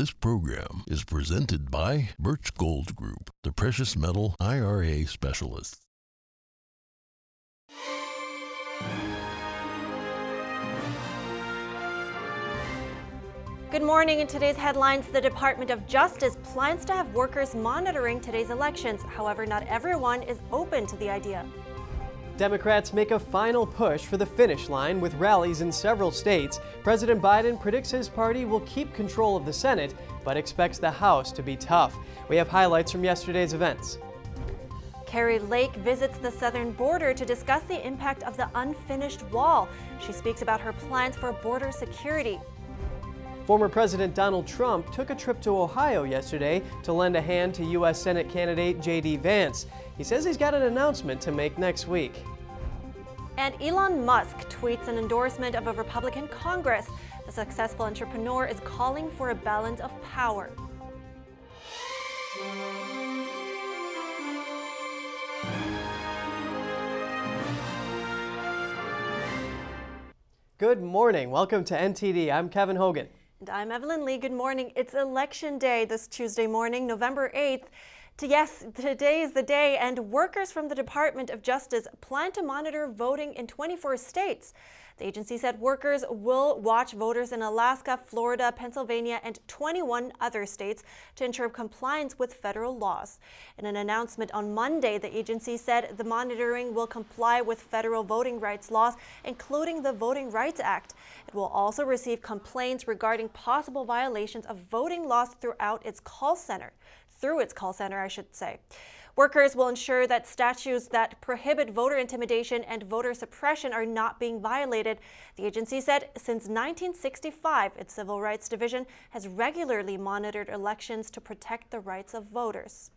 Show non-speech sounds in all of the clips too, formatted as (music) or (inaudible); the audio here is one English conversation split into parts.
This program is presented by Birch Gold Group, the precious metal IRA specialists. Good morning. In today's headlines, the Department of Justice plans to have workers monitoring today's elections. However, not everyone is open to the idea. Democrats make a final push for the finish line with rallies in several states. President Biden predicts his party will keep control of the Senate, but expects the House to be tough. We have highlights from yesterday's events. Kari Lake visits the southern border to discuss the impact of the unfinished wall. She speaks about her plans for border security. Former President Donald Trump took a trip to Ohio yesterday to lend a hand to U.S. Senate candidate J.D. Vance. He says he's got an announcement to make next week. And Elon Musk tweets an endorsement of a Republican Congress. The successful entrepreneur is calling for a balance of power. Good morning. Welcome to NTD. I'm Kevin Hogan. And I'm Evelyn Lee. Good morning. It's election day this Tuesday morning, November 8th. Yes, today is the day, and workers from the Department of Justice plan to monitor voting in 24 states. The agency said workers will watch voters in Alaska, Florida, Pennsylvania, and 21 other states to ensure compliance with federal laws. In an announcement on Monday, the agency said the monitoring will comply with federal voting rights laws, including the Voting Rights Act. It will also receive complaints regarding possible violations of voting laws throughout its call center through its call center, I should say. Workers will ensure that statutes that prohibit voter intimidation and voter suppression are not being violated. The agency said since 1965, its Civil Rights Division has regularly monitored elections to protect the rights of voters.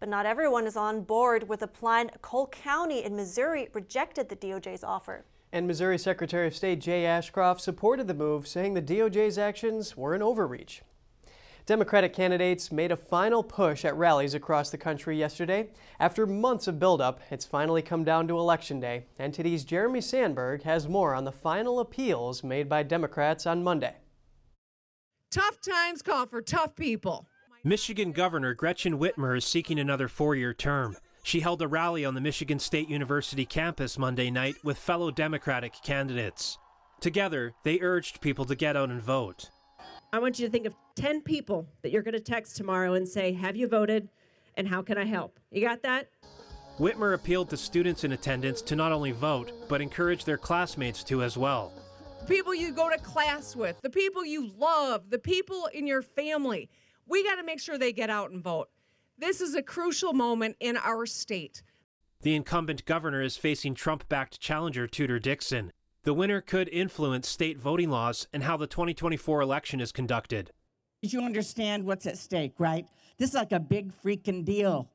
But not everyone is on board with the plan. Cole County in Missouri rejected the DOJ's offer. And Missouri Secretary of State Jay Ashcroft supported the move, saying the DOJ's actions were an overreach. Democratic candidates made a final push at rallies across the country yesterday. After months of buildup, it's finally come down to Election Day. NTD's Jeremy Sandberg has more on the final appeals made by Democrats on Monday. Tough times call for tough people. Michigan Governor Gretchen Whitmer is seeking another four year term. She held a rally on the Michigan State University campus Monday night with fellow Democratic candidates. Together, they urged people to get out and vote. I want you to think of 10 people that you're going to text tomorrow and say, Have you voted? And how can I help? You got that? Whitmer appealed to students in attendance to not only vote, but encourage their classmates to as well. The people you go to class with, the people you love, the people in your family, we got to make sure they get out and vote. This is a crucial moment in our state. The incumbent governor is facing Trump backed challenger Tudor Dixon. The winner could influence state voting laws and how the 2024 election is conducted. You understand what's at stake, right? This is like a big freaking deal.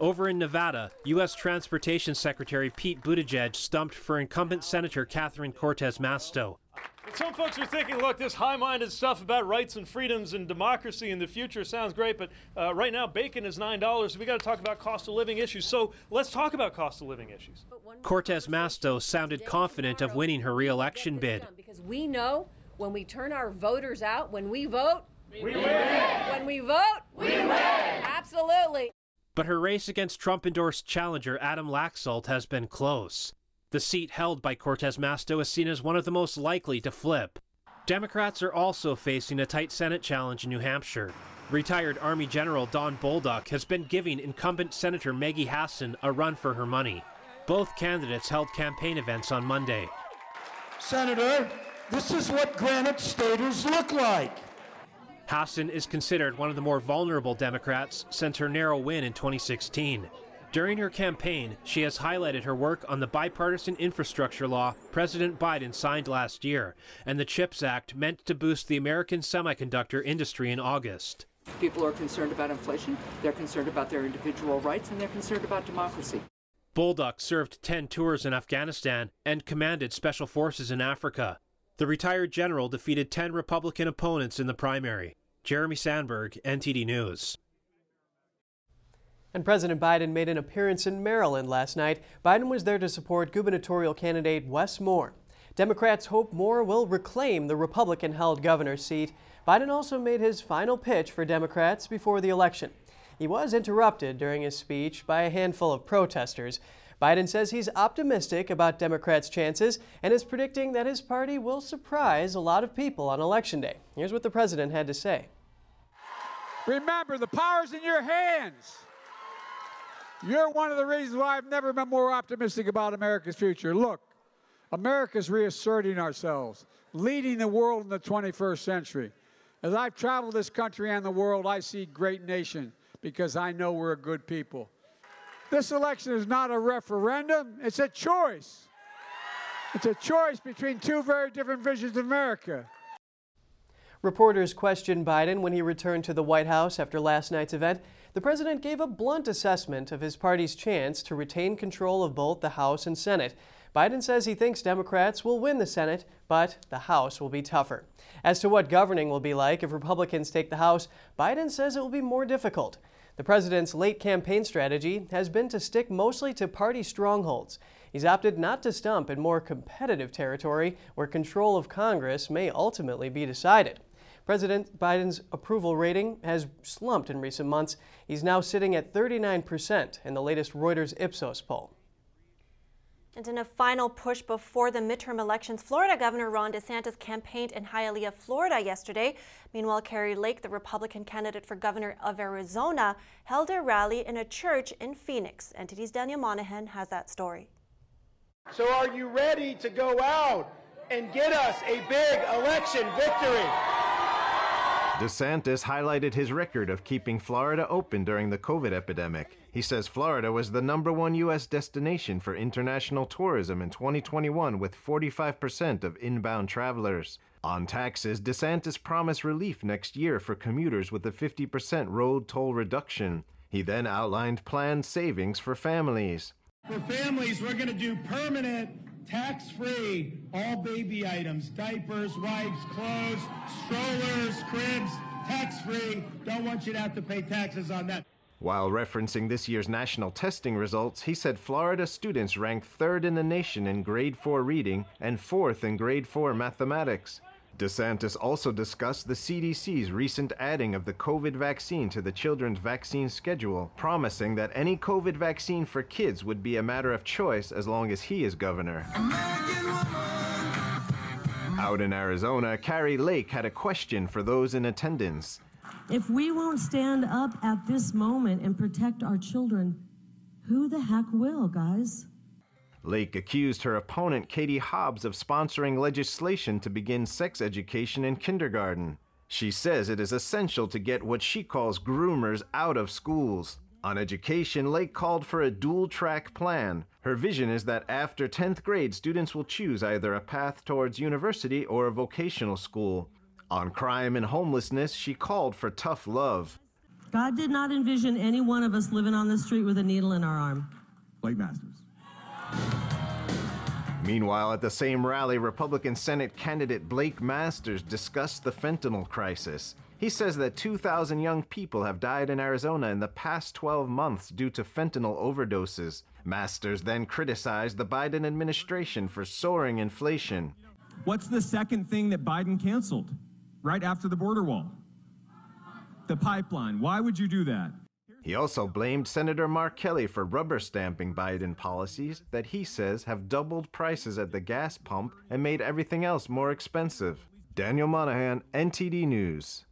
Over in Nevada, U.S. Transportation Secretary Pete Buttigieg stumped for incumbent Senator Catherine Cortez Masto. Some folks are thinking, look, this high minded stuff about rights and freedoms and democracy in the future sounds great, but uh, right now bacon is $9. So we got to talk about cost of living issues. So let's talk about cost of living issues. Cortez Masto sounded confident of winning her reelection bid. Because we know when we turn our voters out, when we vote, we win. When we vote, we win. Absolutely. But her race against Trump endorsed challenger Adam Laxalt has been close. The seat held by Cortez Masto is seen as one of the most likely to flip. Democrats are also facing a tight Senate challenge in New Hampshire. Retired Army General Don Bolduc has been giving incumbent Senator Maggie Hassan a run for her money. Both candidates held campaign events on Monday. Senator, this is what Granite Staters look like. Hassan is considered one of the more vulnerable Democrats since her narrow win in 2016. During her campaign, she has highlighted her work on the bipartisan infrastructure law President Biden signed last year and the CHIPS Act meant to boost the American semiconductor industry in August. People are concerned about inflation, they're concerned about their individual rights, and they're concerned about democracy. Bolduc served 10 tours in Afghanistan and commanded special forces in Africa. The retired general defeated 10 Republican opponents in the primary. Jeremy Sandberg, NTD News. And President Biden made an appearance in Maryland last night. Biden was there to support gubernatorial candidate Wes Moore. Democrats hope Moore will reclaim the Republican held governor's seat, Biden also made his final pitch for Democrats before the election. He was interrupted during his speech by a handful of protesters. Biden says he's optimistic about Democrats' chances and is predicting that his party will surprise a lot of people on Election Day. Here's what the president had to say. Remember, the power's in your hands. You're one of the reasons why I've never been more optimistic about America's future. Look, America's reasserting ourselves, leading the world in the 21st century. As I've traveled this country and the world, I see great nation because I know we're a good people. This election is not a referendum, it's a choice. It's a choice between two very different visions of America. Reporters questioned Biden when he returned to the White House after last night's event. The president gave a blunt assessment of his party's chance to retain control of both the House and Senate. Biden says he thinks Democrats will win the Senate, but the House will be tougher. As to what governing will be like if Republicans take the House, Biden says it will be more difficult. The president's late campaign strategy has been to stick mostly to party strongholds. He's opted not to stump in more competitive territory where control of Congress may ultimately be decided. President Biden's approval rating has slumped in recent months. He's now sitting at 39% in the latest Reuters Ipsos poll. And in a final push before the midterm elections, Florida Governor Ron DeSantis campaigned in Hialeah, Florida yesterday. Meanwhile, Kari Lake, the Republican candidate for governor of Arizona, held a rally in a church in Phoenix. NTD's Daniel Monahan has that story. So, are you ready to go out and get us a big election victory? DeSantis highlighted his record of keeping Florida open during the COVID epidemic. He says Florida was the number one U.S. destination for international tourism in 2021 with 45% of inbound travelers. On taxes, DeSantis promised relief next year for commuters with a 50% road toll reduction. He then outlined planned savings for families. For families, we're going to do permanent tax free all baby items diapers, wipes, clothes, strollers, cribs, tax free. Don't want you to have to pay taxes on that. While referencing this year's national testing results, he said Florida students ranked third in the nation in grade 4 reading and fourth in grade 4 mathematics. DeSantis also discussed the CDC's recent adding of the COVID vaccine to the children's vaccine schedule, promising that any COVID vaccine for kids would be a matter of choice as long as he is governor. Out in Arizona, Kari Lake had a question for those in attendance. If we won't stand up at this moment and protect our children, who the heck will, guys? Lake accused her opponent, Katie Hobbs, of sponsoring legislation to begin sex education in kindergarten. She says it is essential to get what she calls groomers out of schools. On education, Lake called for a dual track plan. Her vision is that after 10th grade, students will choose either a path towards university or a vocational school. On crime and homelessness, she called for tough love. God did not envision any one of us living on the street with a needle in our arm. Blake Masters. Meanwhile, at the same rally, Republican Senate candidate Blake Masters discussed the fentanyl crisis. He says that 2,000 young people have died in Arizona in the past 12 months due to fentanyl overdoses. Masters then criticized the Biden administration for soaring inflation. What's the second thing that Biden canceled right after the border wall? The pipeline. Why would you do that? He also blamed Senator Mark Kelly for rubber stamping Biden policies that he says have doubled prices at the gas pump and made everything else more expensive. Daniel Monahan, NTD News.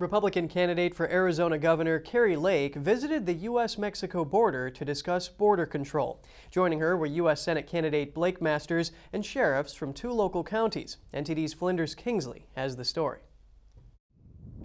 Republican candidate for Arizona Governor Kari Lake visited the U.S. Mexico border to discuss border control. Joining her were U.S. Senate candidate Blake Masters and sheriffs from two local counties. NTD's Flinders Kingsley has the story.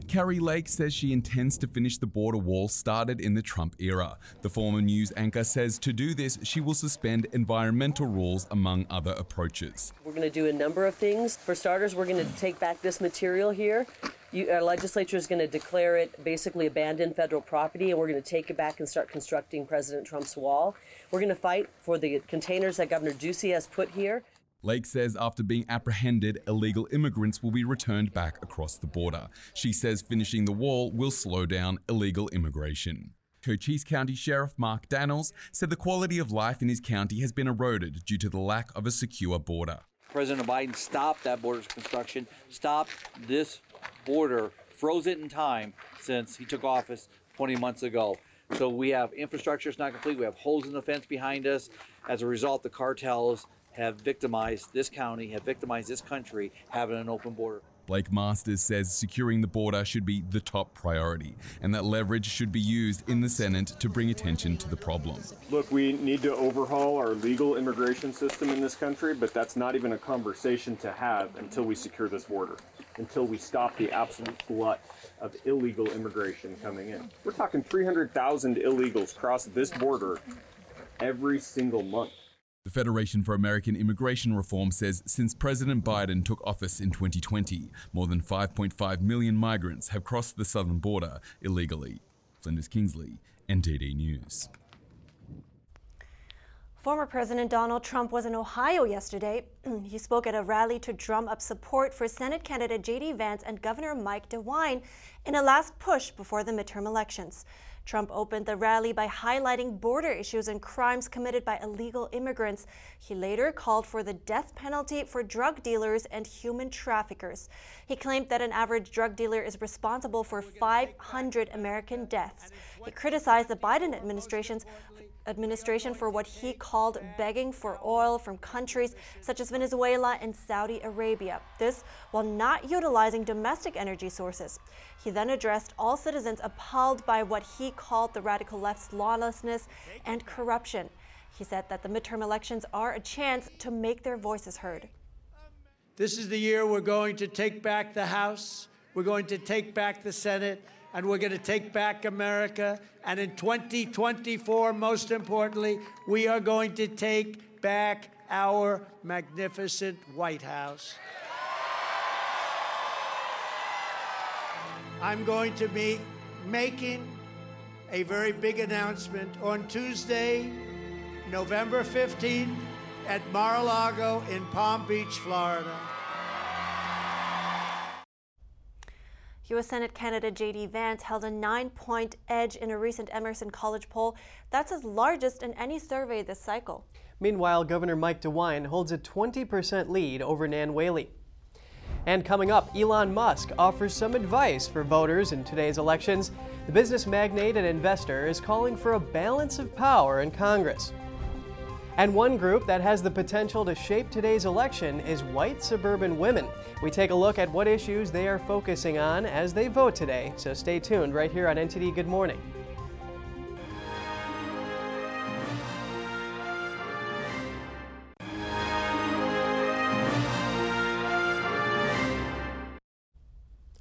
Kari Lake says she intends to finish the border wall started in the Trump era. The former news anchor says to do this, she will suspend environmental rules among other approaches. We're going to do a number of things. For starters, we're going to take back this material here. You, our legislature is going to declare it basically abandoned federal property, and we're going to take it back and start constructing President Trump's wall. We're going to fight for the containers that Governor Ducey has put here. Lake says after being apprehended, illegal immigrants will be returned back across the border. She says finishing the wall will slow down illegal immigration. Cochise County Sheriff Mark Dannels said the quality of life in his county has been eroded due to the lack of a secure border. President Biden stopped that border construction, stopped this border, froze it in time since he took office 20 months ago. So we have infrastructure is not complete. We have holes in the fence behind us. As a result, the cartels have victimized this county, have victimized this country, having an open border. Blake Masters says securing the border should be the top priority and that leverage should be used in the Senate to bring attention to the problem. Look, we need to overhaul our legal immigration system in this country, but that's not even a conversation to have until we secure this border, until we stop the absolute glut of illegal immigration coming in. We're talking 300,000 illegals cross this border every single month. The Federation for American Immigration Reform says since President Biden took office in 2020, more than 5.5 million migrants have crossed the southern border illegally. Flinders Kingsley, NTD News. Former President Donald Trump was in Ohio yesterday. (clears throat) he spoke at a rally to drum up support for Senate candidate J.D. Vance and Governor Mike DeWine in a last push before the midterm elections. Trump opened the rally by highlighting border issues and crimes committed by illegal immigrants. He later called for the death penalty for drug dealers and human traffickers. He claimed that an average drug dealer is responsible for 500 American deaths. He criticized the Biden administration's administration for what he called begging for oil from countries such as Venezuela and Saudi Arabia. This while not utilizing domestic energy sources. He then addressed all citizens appalled by what he called the radical left's lawlessness and corruption. He said that the midterm elections are a chance to make their voices heard. This is the year we're going to take back the House, we're going to take back the Senate, and we're going to take back America. And in 2024, most importantly, we are going to take back our magnificent White House. I'm going to be making a very big announcement on Tuesday, November 15th at Mar-a-Lago in Palm Beach, Florida. U.S. Senate candidate J.D. Vance held a nine point edge in a recent Emerson College poll. That's his largest in any survey this cycle. Meanwhile, Governor Mike DeWine holds a 20% lead over Nan Whaley. And coming up, Elon Musk offers some advice for voters in today's elections. The business magnate and investor is calling for a balance of power in Congress. And one group that has the potential to shape today's election is white suburban women. We take a look at what issues they are focusing on as they vote today, so stay tuned right here on NTD Good Morning.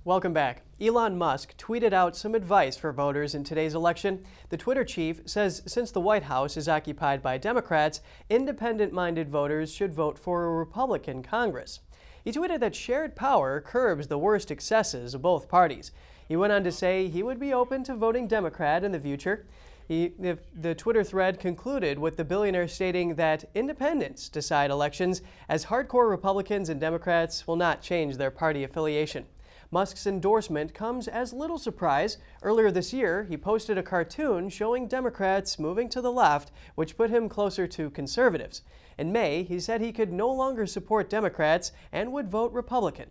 Welcome back. Elon Musk tweeted out some advice for voters in today's election. The Twitter chief says since the White House is occupied by Democrats, independent minded voters should vote for a Republican Congress. He tweeted that shared power curbs the worst excesses of both parties. He went on to say he would be open to voting Democrat in the future. He, the, the, Twitter thread concluded with the billionaire stating that independents decide elections, as hardcore Republicans and Democrats will not change their party affiliation. Musk's endorsement comes as little surprise. Earlier this year, he posted a cartoon showing Democrats moving to the left, which put him closer to conservatives. In May, he said he could no longer support Democrats and would vote Republican.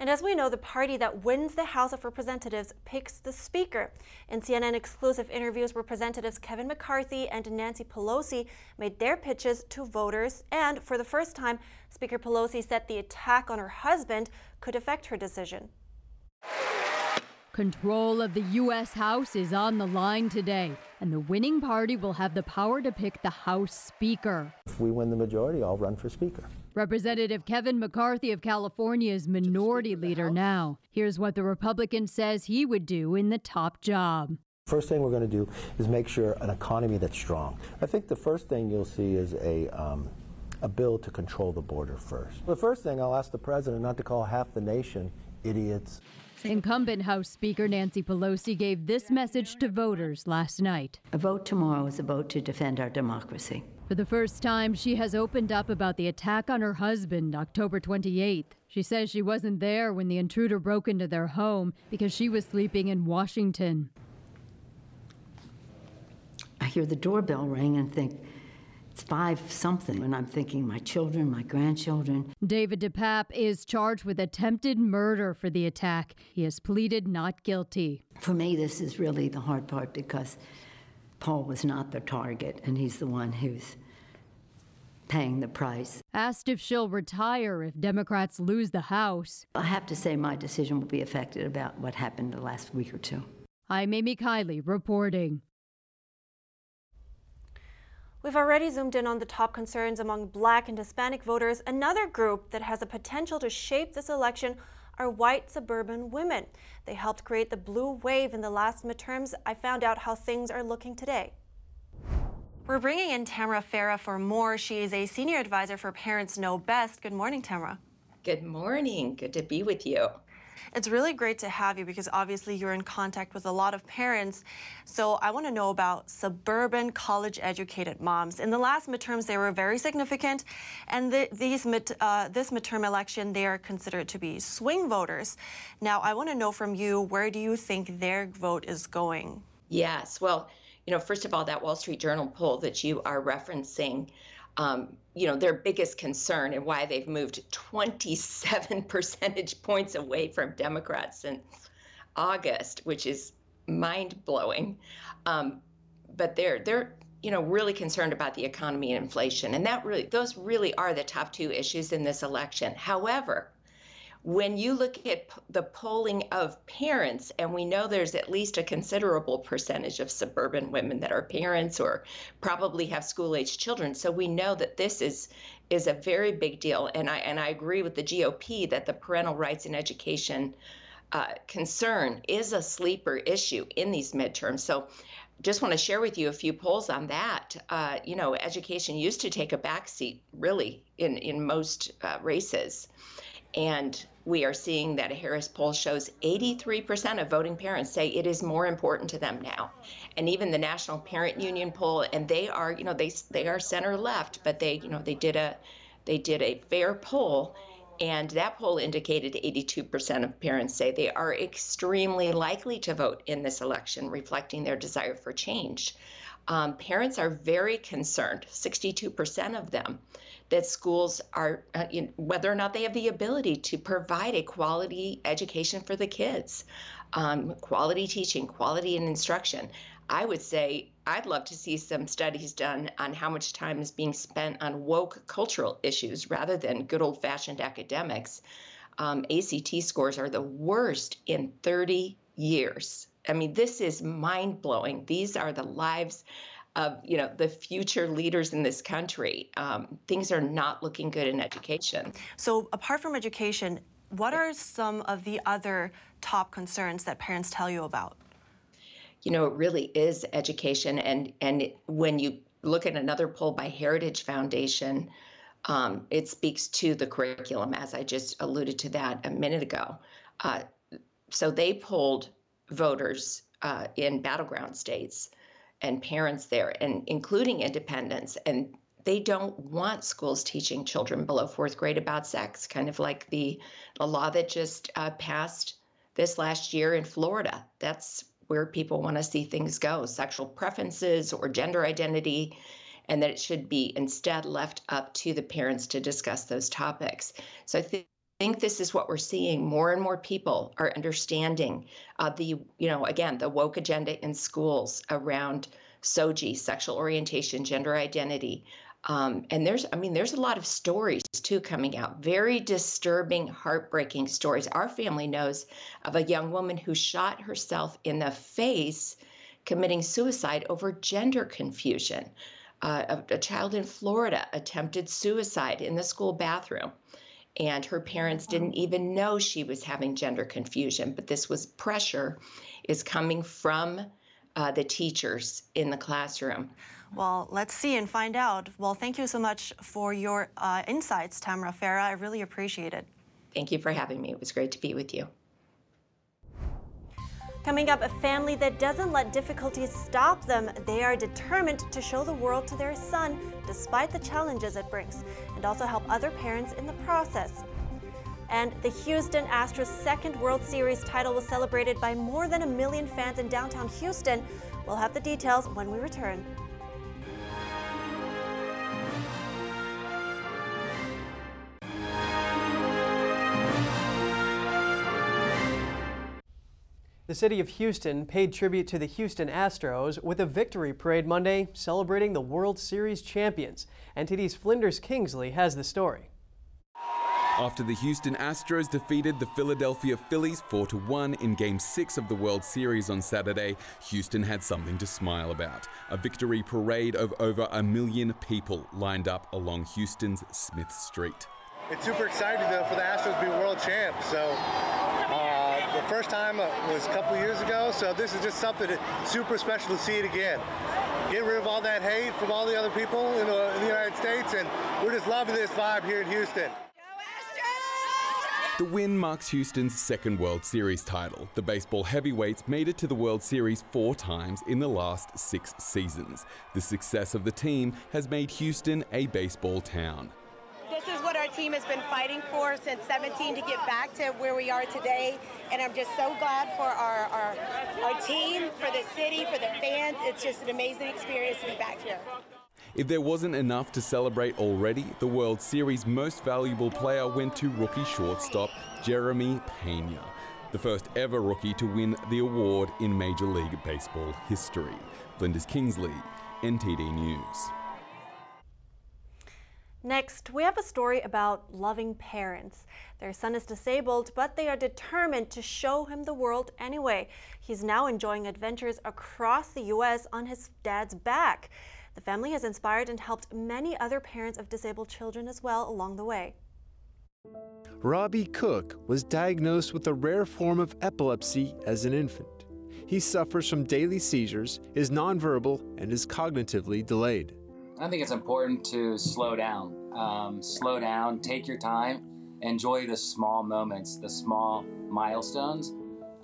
And as we know, the party that wins the House of Representatives picks the Speaker. In CNN exclusive interviews, Representatives Kevin McCarthy and Nancy Pelosi made their pitches to voters. And for the first time, Speaker Pelosi said the attack on her husband could affect her decision. Control of the U.S. House is on the line today, and the winning party will have the power to pick the House Speaker. If we win the majority, I'll run for Speaker. Representative Kevin McCarthy of California is minority leader now. Here's what the Republican says he would do in the top job. First thing we're going to do is make sure an economy that's strong. I think the first thing you'll see is a um, a bill to control the border first. The first thing I'll ask the president not to call half the nation idiots. Incumbent House Speaker Nancy Pelosi gave this message to voters last night. A vote tomorrow is a vote to defend our democracy. For the first time, she has opened up about the attack on her husband October 28th. She says she wasn't there when the intruder broke into their home because she was sleeping in Washington. I hear the doorbell ring and think, It's five something, and I'm thinking my children, my grandchildren. David DePape is charged with attempted murder for the attack. He has pleaded not guilty. For me, this is really the hard part because Paul was not the target, and he's the one who's paying the price. Asked if she'll retire if Democrats lose the House. I have to say my decision will be affected about what happened the last week or two. I'm Amy Kiley reporting. We've already zoomed in on the top concerns among black and Hispanic voters. Another group that has a potential to shape this election are white suburban women. They helped create the blue wave in the last midterms. I found out how things are looking today. We're bringing in Tamara Farah for more. She is a senior advisor for Parents Know Best. Good morning, Tamara. Good morning. Good to be with you. It's really great to have you because obviously you're in contact with a lot of parents. So I want to know about suburban college educated moms. In the last midterms, they were very significant. And the, these mid, uh, this midterm election, they are considered to be swing voters. Now, I want to know from you, where do you think their vote is going? Yes. Well, you know, first of all, that Wall Street Journal poll that you are referencing um, you know, their biggest concern and why they've moved 27 (laughs) percentage points away from Democrats since August, which is mind blowing. Um, but they're they're you know really concerned about the economy and inflation, and that really those really are the top two issues in this election. However, when you look at the polling of parents, and we know there's at least a considerable percentage of suburban women that are parents or probably have school age children, so we know that this is is a very big deal. And I and I agree with the GOP that the parental rights and education uh, concern is a sleeper issue in these midterms. So just want to share with you a few polls on that. Uh, you know, education used to take a backseat, really, in in most uh, races. And we are seeing that a Harris poll shows 83% of voting parents say it is more important to them now. And even the National Parent Union poll, and they are, you know, they they are center left, but they, you know, they did a they did a fair poll, and that poll indicated 82% of parents say they are extremely likely to vote in this election, reflecting their desire for change. Um, parents are very concerned, 62% of them, that schools are, uh, know, whether or not they have the ability to provide a quality education for the kids, um, quality teaching, quality in instruction. I would say I'd love to see some studies done on how much time is being spent on woke cultural issues rather than good old fashioned academics. Um, ACT scores are the worst in 30 years. I mean, this is mind blowing. These are the lives of you know the future leaders in this country. Um, things are not looking good in education. So, apart from education, what are some of the other top concerns that parents tell you about? You know, it really is education, and and when you look at another poll by Heritage Foundation, um, it speaks to the curriculum, as I just alluded to that a minute ago. Uh, so they polled voters uh, in battleground states and parents there, and including independents. And they don't want schools teaching children below fourth grade about sex, kind of like the, the law that just uh, passed this last year in Florida. That's where people want to see things go sexual preferences or gender identity, and that it should be instead left up to the parents to discuss those topics. So I think think this is what we're seeing. More and more people are understanding uh, the, you know, again, the woke agenda in schools around SOGI, sexual orientation, gender identity. Um, and there's, I mean, there's a lot of stories too coming out, very disturbing, heartbreaking stories. Our family knows of a young woman who shot herself in the face committing suicide over gender confusion. Uh, a, a child in Florida attempted suicide in the school bathroom and her parents didn't even know she was having gender confusion but this was pressure is coming from uh, the teachers in the classroom. Well let's see and find out. Well thank you so much for your uh, insights tamara farah. I really appreciate it. Thank you for having me. It was great to be with you Coming up, a family that doesn't let difficulties stop them. They are determined to show the world to their son despite the challenges it brings, and also help other parents in the process. And the Houston Astros' second World Series title was celebrated by more than a million fans in downtown Houston. We'll have the details when we return. The city of Houston paid tribute to the Houston Astros with a victory parade Monday celebrating the World Series champions. NTD's Flinders Kingsley has the story. After the Houston Astros defeated the Philadelphia Phillies 4 1 in Game 6 of the World Series on Saturday, Houston had something to smile about. A victory parade of over a million people lined up along Houston's Smith Street. It's super exciting though for the Astros to be world champs. So the first time uh, was a couple years ago. So this is just something super special to see it again. Get rid of all that hate from all the other people in the, in the United States, and we're just loving this vibe here in Houston. The win marks Houston's second World Series title. The baseball heavyweights made it to the World Series four times in the last six seasons. The success of the team has made Houston a baseball town. Team has been fighting for since 17 to get back to where we are today. And I'm just so glad for our, our, our team, for the city, for the fans. It's just an amazing experience to be back here. If there wasn't enough to celebrate already, the World Series most valuable player went to rookie shortstop Jeremy Pena, the first ever rookie to win the award in Major League Baseball history. Flinders Kingsley, NTD News. Next, we have a story about loving parents. Their son is disabled, but they are determined to show him the world anyway. He's now enjoying adventures across the U.S. on his dad's back. The family has inspired and helped many other parents of disabled children as well along the way. Robbie Cook was diagnosed with a rare form of epilepsy as an infant. He suffers from daily seizures, is nonverbal, and is cognitively delayed. I think it's important to slow down. Um, slow down, take your time, enjoy the small moments, the small milestones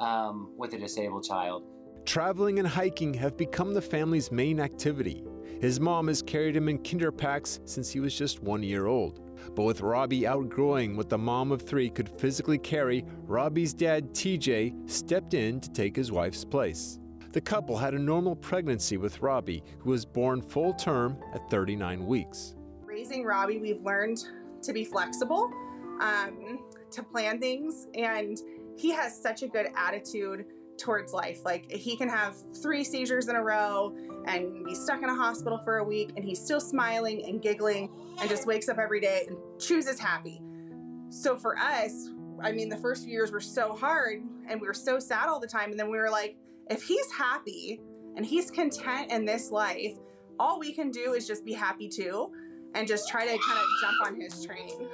um, with a disabled child. Traveling and hiking have become the family's main activity. His mom has carried him in kinder packs since he was just one year old. But with Robbie outgrowing what the mom of three could physically carry, Robbie's dad, TJ, stepped in to take his wife's place. The couple had a normal pregnancy with Robbie, who was born full term at 39 weeks. Raising Robbie, we've learned to be flexible, um, to plan things, and he has such a good attitude towards life. Like he can have three seizures in a row and be stuck in a hospital for a week and he's still smiling and giggling and just wakes up every day and chooses happy. So for us, I mean, the first few years were so hard and we were so sad all the time. And then we were like, if he's happy and he's content in this life, all we can do is just be happy too and just try to kind of jump on his train.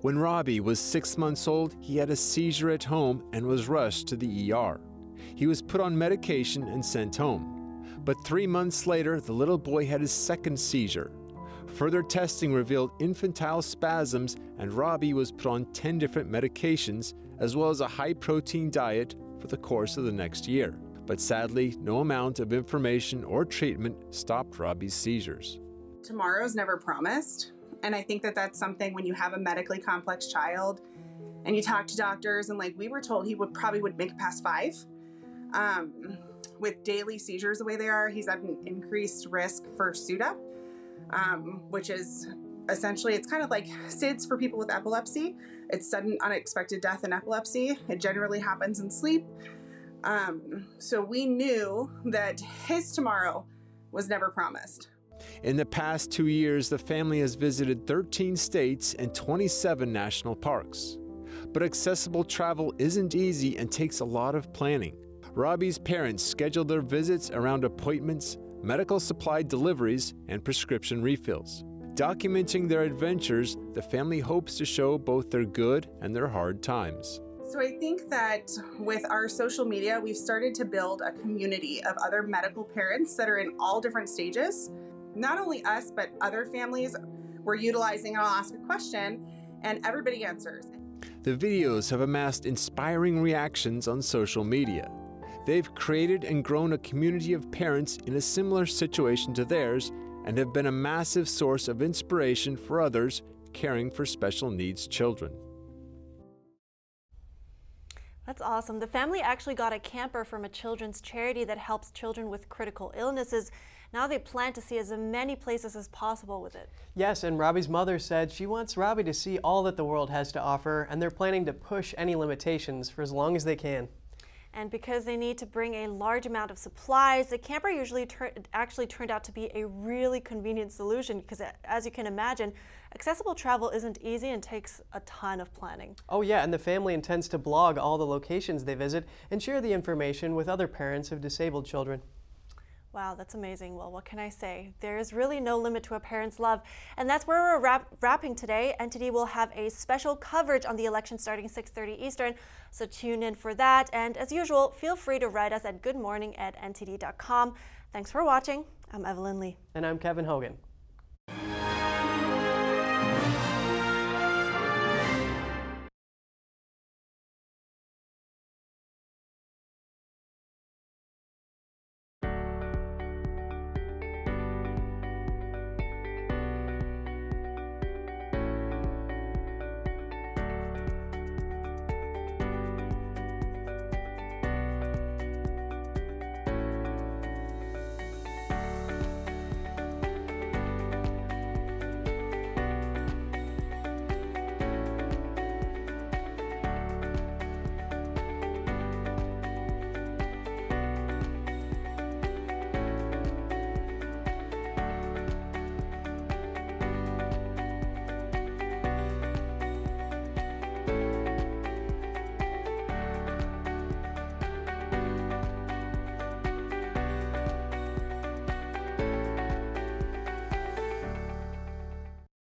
When Robbie was six months old, he had a seizure at home and was rushed to the ER. He was put on medication and sent home. But three months later, the little boy had his second seizure. Further testing revealed infantile spasms, and Robbie was put on 10 different medications, as well as a high protein diet for the course of the next year. But sadly, no amount of information or treatment stopped Robbie's seizures. Tomorrow's never promised. And I think that that's something when you have a medically complex child and you talk to doctors, and like we were told he would probably would make it past five. Um, with daily seizures the way they are, he's at an increased risk for SUDEP, um, which is essentially it's kind of like SIDS for people with epilepsy. It's sudden unexpected death in epilepsy. It generally happens in sleep. Um, so we knew that his tomorrow was never promised. In the past two years, the family has visited 13 states and 27 national parks. But accessible travel isn't easy and takes a lot of planning. Robbie's parents schedule their visits around appointments, medical supply deliveries, and prescription refills. Documenting their adventures, the family hopes to show both their good and their hard times. So I think that with our social media, we've started to build a community of other medical parents that are in all different stages. Not only us, but other families we're utilizing. I'll ask a question and everybody answers. The videos have amassed inspiring reactions on social media. They've created and grown a community of parents in a similar situation to theirs and have been a massive source of inspiration for others caring for special needs children. That's awesome. The family actually got a camper from a children's charity that helps children with critical illnesses. Now they plan to see as many places as possible with it. Yes, and Robbie's mother said she wants Robbie to see all that the world has to offer, and they're planning to push any limitations for as long as they can. And because they need to bring a large amount of supplies, the camper usually tur- actually turned out to be a really convenient solution because, as you can imagine, accessible travel isn't easy and takes a ton of planning. Oh, yeah, and the family intends to blog all the locations they visit and share the information with other parents of disabled children. Wow, that's amazing. Well, what can I say? There is really no limit to a parent's love. And that's where we're wrap- wrapping today. NTD will have a special coverage on the election starting 6:30 Eastern, so tune in for that. And as usual, feel free to write us at goodmorning at ntd.com. Thanks for watching. I'm Evelyn Lee. And I'm Kevin Hogan.